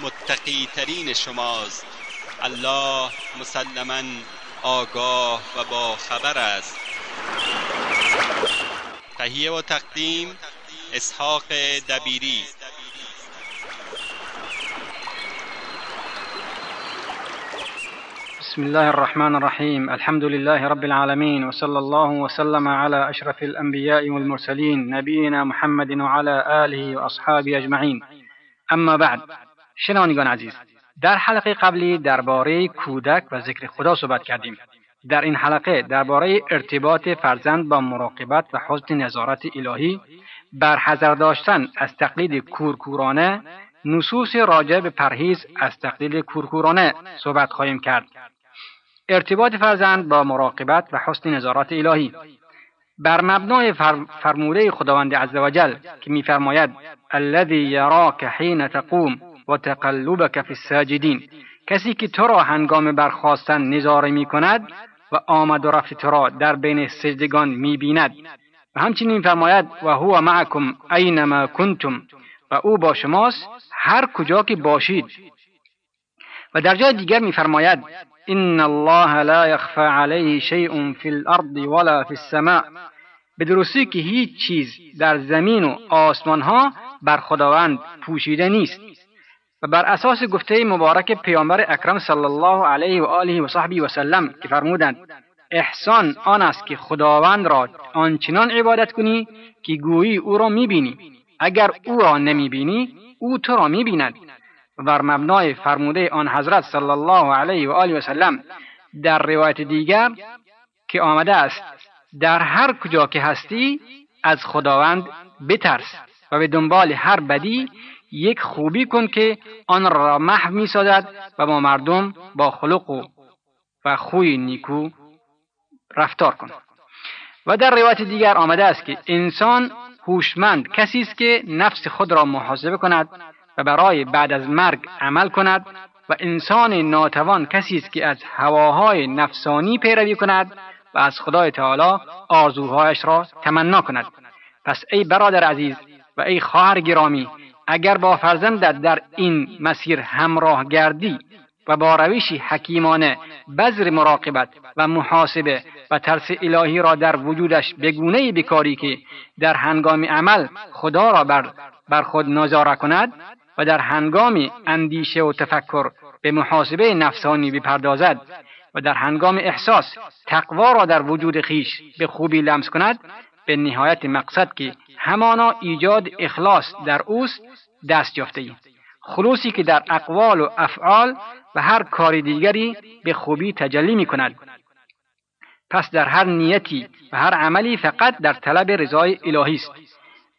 متقی ترین شماست. الله مسلما آگاه و با خبر است. تهیه و تقدیم اسحاق دبیری. بسم الله الرحمن الرحيم. الحمد لله رب العالمين وصلى الله وسلم على أشرف الأنبياء والمرسلين نبينا محمد وعلى آله وأصحابه أجمعين. أما بعد شنوندگان عزیز در حلقه قبلی درباره کودک و ذکر خدا صحبت کردیم. در این حلقه درباره ارتباط فرزند با مراقبت و حسن نظارت الهی بر حذر داشتن از تقلید کورکورانه نصوص راجع به پرهیز از تقلید کورکورانه صحبت خواهیم کرد. ارتباط فرزند با مراقبت و حسن نظارت الهی. بر مبنای فرموده خداوند عزوجل که میفرماید الذی یراک حین تقوم و تقلبک فی الساجدین کسی که تو را هنگام برخواستن نظاره می کند و آمد و رفت تو را در بین سجدگان می بیند و همچنین میفرماید و هو معکم اینما کنتم. و او با شماست هر کجا که باشید. و در جای دیگر میفرماید ان الله لا يخفى عليه شيء في الارض ولا في السماء. به درستی که هیچ چیز در زمین و آسمان ها بر خداوند پوشیده نیست. و بر اساس گفته مبارک پیامبر اکرم صلی الله علیه و آله و صحبی و سلم که فرمودند احسان آن است که خداوند را آنچنان عبادت کنی که گویی او را می‌بینی. اگر او را نمی‌بینی او تو را می‌بیند. بر مبنای فرموده آن حضرت صلی الله علیه و آله و سلم در روایت دیگر که آمده است در هر کجا که هستی از خداوند بترس و به دنبال هر بدی یک خوبی کن که آن را محو می سازد و با مردم با خلق و, و خوی نیکو رفتار کن. و در روایت دیگر آمده است که انسان هوشمند کسی است که نفس خود را محاسبه کند و برای بعد از مرگ عمل کند و انسان ناتوان کسی است که از هواهای نفسانی پیروی کند و از خدای تعالی آرزوهایش را تمنا کند. پس ای برادر عزیز و ای خواهر گرامی اگر با فرزندت در این مسیر همراه گردی و با روشی حکیمانه بذر مراقبت و محاسبه و ترس الهی را در وجودش بگونه بکاری که در هنگام عمل خدا را بر, بر خود نظاره کند و در هنگام اندیشه و تفکر به محاسبه نفسانی بپردازد و در هنگام احساس تقوا را در وجود خیش به خوبی لمس کند به نهایت مقصد که همانا ایجاد اخلاص در اوست دست یافته ایم خلوصی که در اقوال و افعال و هر کار دیگری به خوبی تجلی می کند پس در هر نیتی و هر عملی فقط در طلب رضای الهی است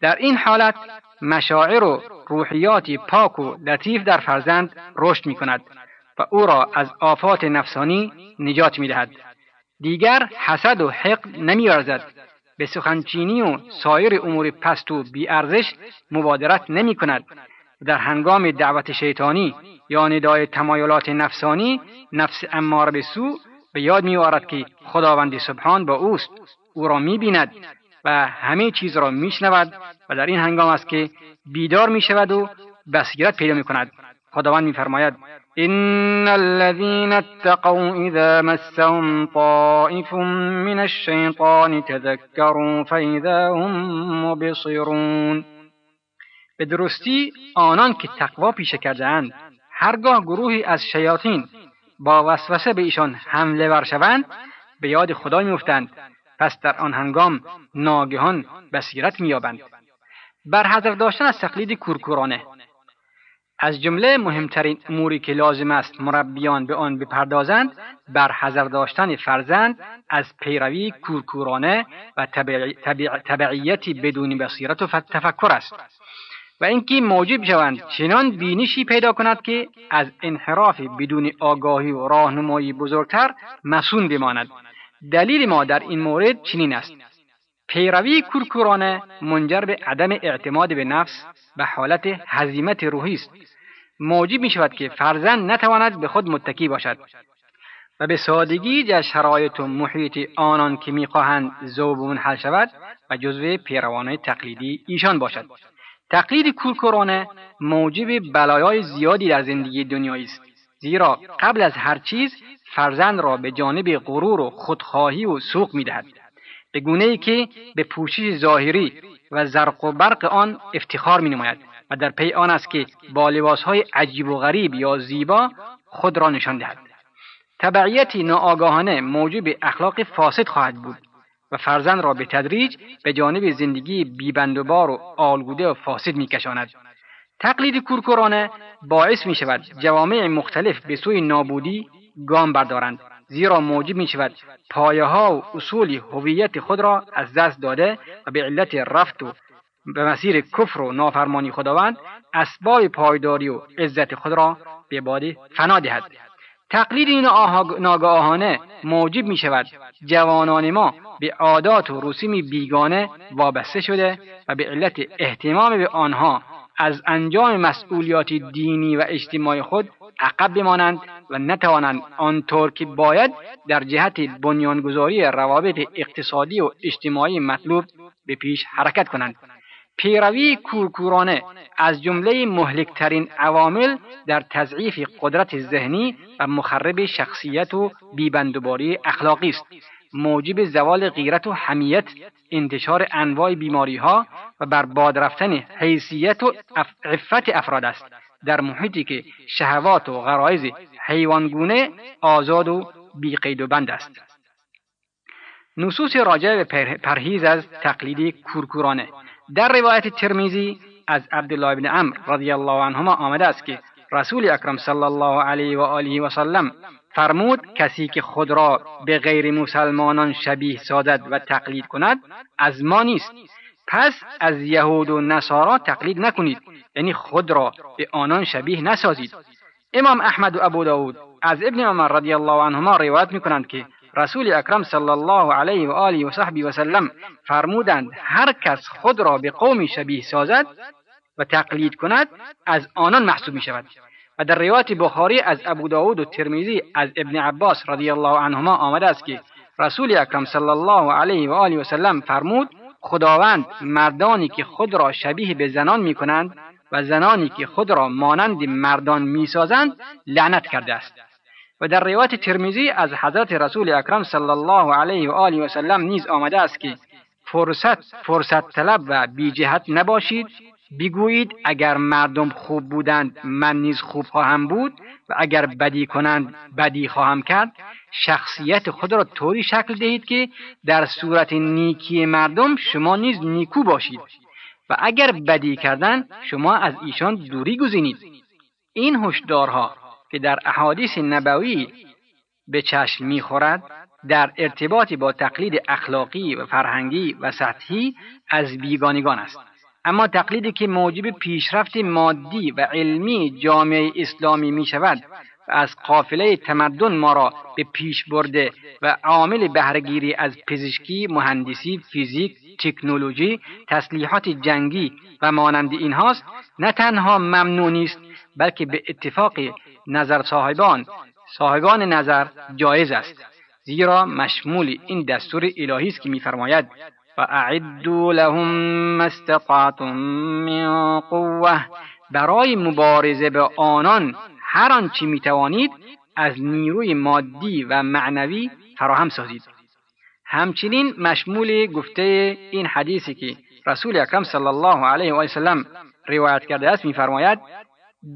در این حالت مشاعر و روحیات پاک و لطیف در فرزند رشد می کند و او را از آفات نفسانی نجات می دهد. دیگر حسد و حقد نمی ارزد. به سخنچینی و سایر امور پست و بیارزش مبادرت نمی کند. در هنگام دعوت شیطانی یا ندای تمایلات نفسانی نفس امار به سو به یاد می آرد که خداوند سبحان با اوست او را می بیند و همه چیز را می شنود و در این هنگام است که بیدار می شود و بصیرت پیدا می کند خداوند می فرماید ان الذين اتقوا اذا مسهم طائف من الشيطان تذكروا فاذا هم مبصرون به درستی آنان که تقوا پیشه کرده اند هرگاه گروهی از شیاطین با وسوسه به ایشان حمله ور شوند به یاد خدا میافتند پس در آن هنگام ناگهان بصیرت مییابند. برحضر داشتن از تقلید کورکورانه از جمله مهمترین اموری که لازم است مربیان به آن بپردازند بر حذر داشتن فرزند از پیروی کورکورانه و تبعیتی بدون بصیرت و تفکر است. و اینکه موجب شوند چنان بینشی پیدا کند که از انحراف بدون آگاهی و راهنمایی بزرگتر مسون بماند. دلیل ما در این مورد چنین است. پیروی کورکورانه منجر به عدم اعتماد به نفس به حالت هزیمت روحی است. موجب می شود که فرزند نتواند به خود متکی باشد. و به سادگی در شرایط و محیط آنان که می‌خواهند ذوب منحل شود و جزو پیروانه تقلیدی ایشان باشد. تقلید کورکورانه موجب بلایای زیادی در زندگی دنیایی است. زیرا قبل از هر چیز فرزند را به جانب غرور و خودخواهی و سوق می‌دهد به گونه ای که به پوشش ظاهری و زرق و برق آن افتخار می نماید. و در پی آن است که با لباسهای عجیب و غریب یا زیبا خود را نشان دهد. تبعیتی ناآگاهانه موجب اخلاق فاسد خواهد بود و فرزند را به تدریج به جانب زندگی بیبندوبار و آلگوده و فاسد میکشاند. تقلید کورکورانه باعث می شود جوامع مختلف به سوی نابودی گام بردارند زیرا موجب می شود پایه ها و اصول هویت خود را از دست داده و به علت رفت و به مسیر کفر و نافرمانی خداوند اسباب پایداری و عزت خود را به باد فنا دهد. تقلید این ناگاهانه موجب می شود جوانان ما به عادات و رسوم بیگانه وابسته شده و به علت احتمام به آنها از انجام مسئولیات دینی و اجتماعی خود عقب بمانند و نتوانند آنطور که باید در جهت بنیانگذاری روابط اقتصادی و اجتماعی مطلوب به پیش حرکت کنند. پیروی کورکورانه از جمله مهلکترین عوامل در تضعیف قدرت ذهنی و مخرب شخصیت و بیبندوباری اخلاقی است. موجب زوال غیرت و حمیت انتشار انواع بیماری ها و برباد رفتن حیثیت و عفت افراد است. در محیطی که شهوات و غرایز حیوانگونه آزاد و بیقید و بند است. نصوص راجع به پرهیز از تقلید کورکورانه. در روایت ترمیزی از عبدالله بن عمر رضی الله عنهما آمده است که رسول اکرم صلی الله علیه و آله و سلم فرمود کسی که خود را به غیر مسلمانان شبیه سازد و تقلید کند از ما نیست. پس از یهود و نصارا تقلید نکنید. یعنی خود را به آنان شبیه نسازید. امام احمد و ابو داود از ابن عمر رضی الله عنهما روایت می‌کنند که رسول اکرم صلی الله علیه و آله و صحبی و سلم فرمودند هر کس خود را به قومی شبیه سازد و تقلید کند از آنان محسوب می شود و در روایت بخاری از ابو داود و ترمیزی از ابن عباس رضی الله عنهما آمده است که رسول اکرم صلی الله علیه و آله و سلم فرمود خداوند مردانی که خود را شبیه به زنان می کنند و زنانی که خود را مانند مردان می سازند لعنت کرده است. و در روایت ترمیزی از حضرت رسول اکرم صلی الله علیه و آله و سلم نیز آمده است که فرصت فرصت طلب و بی جهت نباشید. بگویید اگر مردم خوب بودند من نیز خوب خواهم بود و اگر بدی کنند بدی خواهم کرد. شخصیت خود را طوری شکل دهید که در صورت نیکی مردم شما نیز نیکو باشید و اگر بدی کردن شما از ایشان دوری گزینید. این هشدارها که در احادیث نبوی به چشم می‌خورد در ارتباطی با تقلید اخلاقی و فرهنگی و سطحی از بیگانگان است. اما تقلیدی که موجب پیشرفت مادی و علمی جامعه اسلامی می شود و از قافله تمدن ما را به پیش برده و عامل بهرهگیری از پزشکی، مهندسی، فیزیک، تکنولوژی، تسلیحات جنگی و مانند اینهاست نه تنها ممنون است بلکه به اتفاق نظر صاحبان. صاحبان نظر جایز است زیرا مشمول این دستور الهی است که میفرماید و اعدوا لهم ما استطعتم من قوه برای مبارزه به آنان هر آنچه می‌توانید از نیروی مادی و معنوی فراهم سازید. همچنین مشمول گفته این حدیثی که رسول اکرم صلی الله علیه و سلم روایت کرده است میفرماید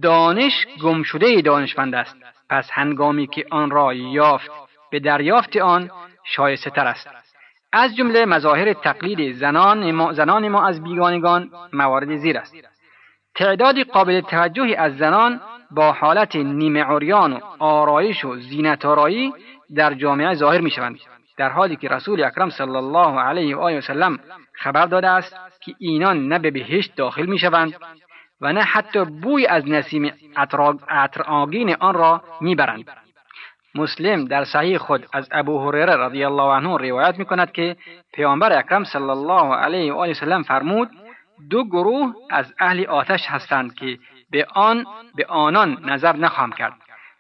دانش گم شده دانشمند است. پس هنگامی که آن را یافت به دریافت آن شایسته تر است. از جمله مظاهر تقلید زنان ما, زنان ما از بیگانگان موارد زیر است. تعدادی قابل توجهی از زنان با حالت نیمه عریان و آرایش و زینت آرایی در جامعه ظاهر می شوند در حالی که رسول اکرم صلی الله علیه و آله وسلم خبر داده است که اینان نه به بهشت داخل می شوند و نه حتی بوی از نسیم عطر آن را می‌برند. مسلم در صحیح خود از ابو هریره رضی الله عنه روایت می کند که پیامبر اکرم صلی الله علیه و آله وسلم فرمود دو گروه از اهل آتش هستند که به آن به آنان نظر نخواهم کرد.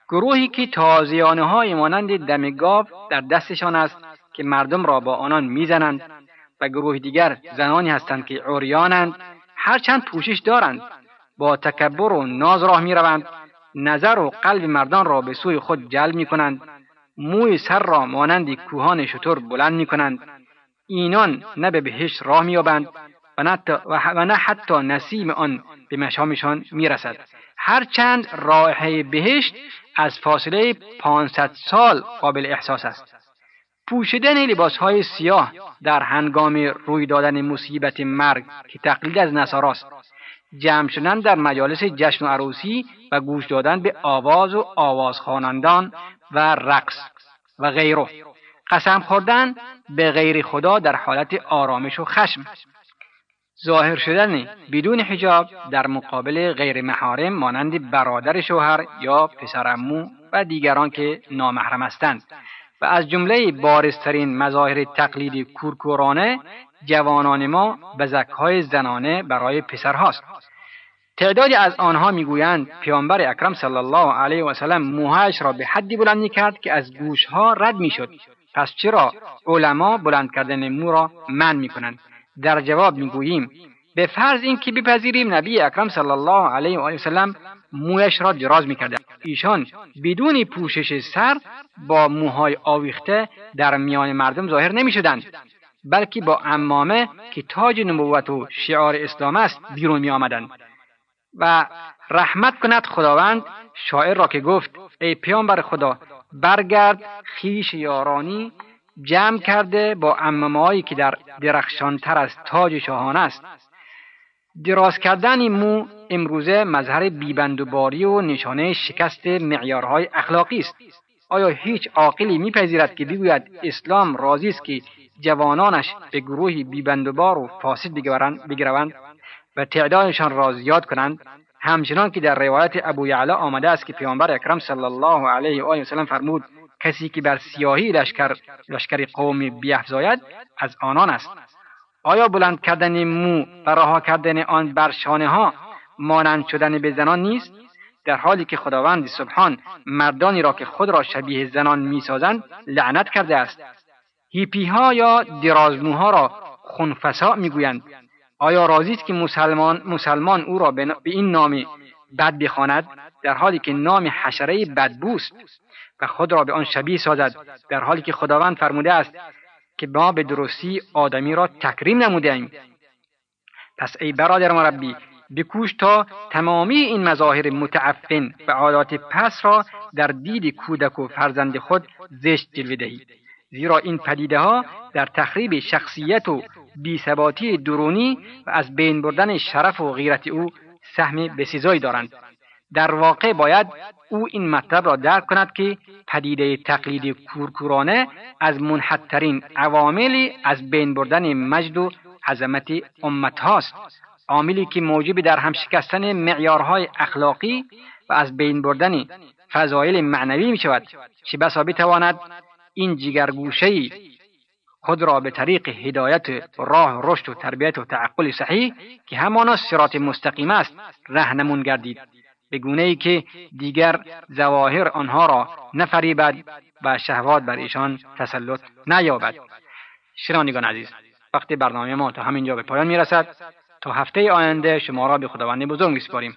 گروهی که تازیانه های مانند دم گاو در دستشان است که مردم را با آنان می‌زنند و گروه دیگر زنانی هستند که عریانند. هرچند پوشش دارند. با تکبر و ناز راه می روند نظر و قلب مردان را به سوی خود جلب می کنند موی سر را مانند کوهان شطور بلند می کنند اینان نه به بهشت راه می یابند و نه حتی نسیم آن به مشامشان می رسد هرچند راه بهشت از فاصله 500 سال قابل احساس است. پوشیدن لباس های سیاه در هنگام روی دادن مصیبت مرگ که تقلید از نصاراست. جمع شدن در مجالس جشن و عروسی و گوش دادن به آواز و آواز خوانندان و رقص و غیره. قسم خوردن به غیر خدا در حالت آرامش و خشم. ظاهر شدن بدون حجاب در مقابل غیر محارم مانند برادر شوهر یا پسرمو و دیگران که نامحرم هستند. و از جمله بارزترین مظاهر تقلید کورکورانه جوانان ما بزکهای زنانه برای پسرهاست. تعدادی از آنها می‌گویند پیامبر اکرم صلی الله علیه و سلم موهایش را به حدی بلند کرد که از گوشها رد می‌شد. پس چرا علما بلند کردن مو را من می‌کنند؟ در جواب می‌گوییم به فرض اینکه بپذیریم نبی اکرم صلی الله علیه و سلم مویش را دراز می‌کرده. ایشان بدون پوشش سر با موهای آویخته در میان مردم ظاهر نمی‌شدند بلکه با امامه که تاج نبوت و شعار اسلام است بیرون می آمدند و رحمت کند خداوند شاعر را که گفت ای پیامبر خدا برگرد خیش یارانی جمع کرده با امامهایی که در درخشانتر از تاج شاهان است. دراز کردن مو امروزه مظهر بیبندوباری و نشانه شکست معیارهای اخلاقی است. آیا هیچ عاقلی میپذیرد که بگوید اسلام راضی است که جوانانش به گروهی بیبندوبار و فاسد بگروند؟ و تعدادشان را زیاد کنند. همچنان که در روایت ابو یعلا آمده است که پیامبر اکرم صلی الله علیه و آله وسلم فرمود کسی که بر سیاهی لشکر لشکر قومی بیافزاید از آنان است. آیا بلند کردن مو و رها کردن آن بر شانه ها مانند شدن به زنان نیست؟ در حالی که خداوند سبحان مردانی را که خود را شبیه زنان می‌سازند لعنت کرده است. هیپی ها یا درازموها را خونفسا می‌گویند. آیا راضی است که مسلمان مسلمان او را به این نام بد بخواند؟ در حالی که نام حشره بدبوست و خود را به آن شبیه سازد در حالی که خداوند فرموده است که ما به درستی آدمی را تکریم نموده پس ای برادر مربی بکوش تا تمامی این مظاهر متعفن و عادات پس را در دید کودک و فرزند خود زشت جلوه دهی. زیرا این پدیده ها در تخریب شخصیت و بیثباتی درونی و از بین بردن شرف و غیرت او سهم بسیزایی دارند. در واقع باید او این مطلب را درک کند که پدیده تقلید کورکورانه از منحدترین عواملی از بین بردن مجد و عظمت امت هاست عاملی که موجب در هم شکستن معیارهای اخلاقی و از بین بردن فضایل معنوی می شود چه بسا بتواند این جگرگوشه خود را به طریق هدایت راه رشد و تربیت و تعقل صحیح که همانا سرات مستقیم است رهنمون گردید. به گونه ای که دیگر زواهر آنها را نفریبد و شهوات بر ایشان تسلط نیابد. شنوندگان عزیز وقت برنامه ما تا همینجا به پایان می‌رسد. تا هفته آینده شما را به خداوند بزرگ میسپاریم.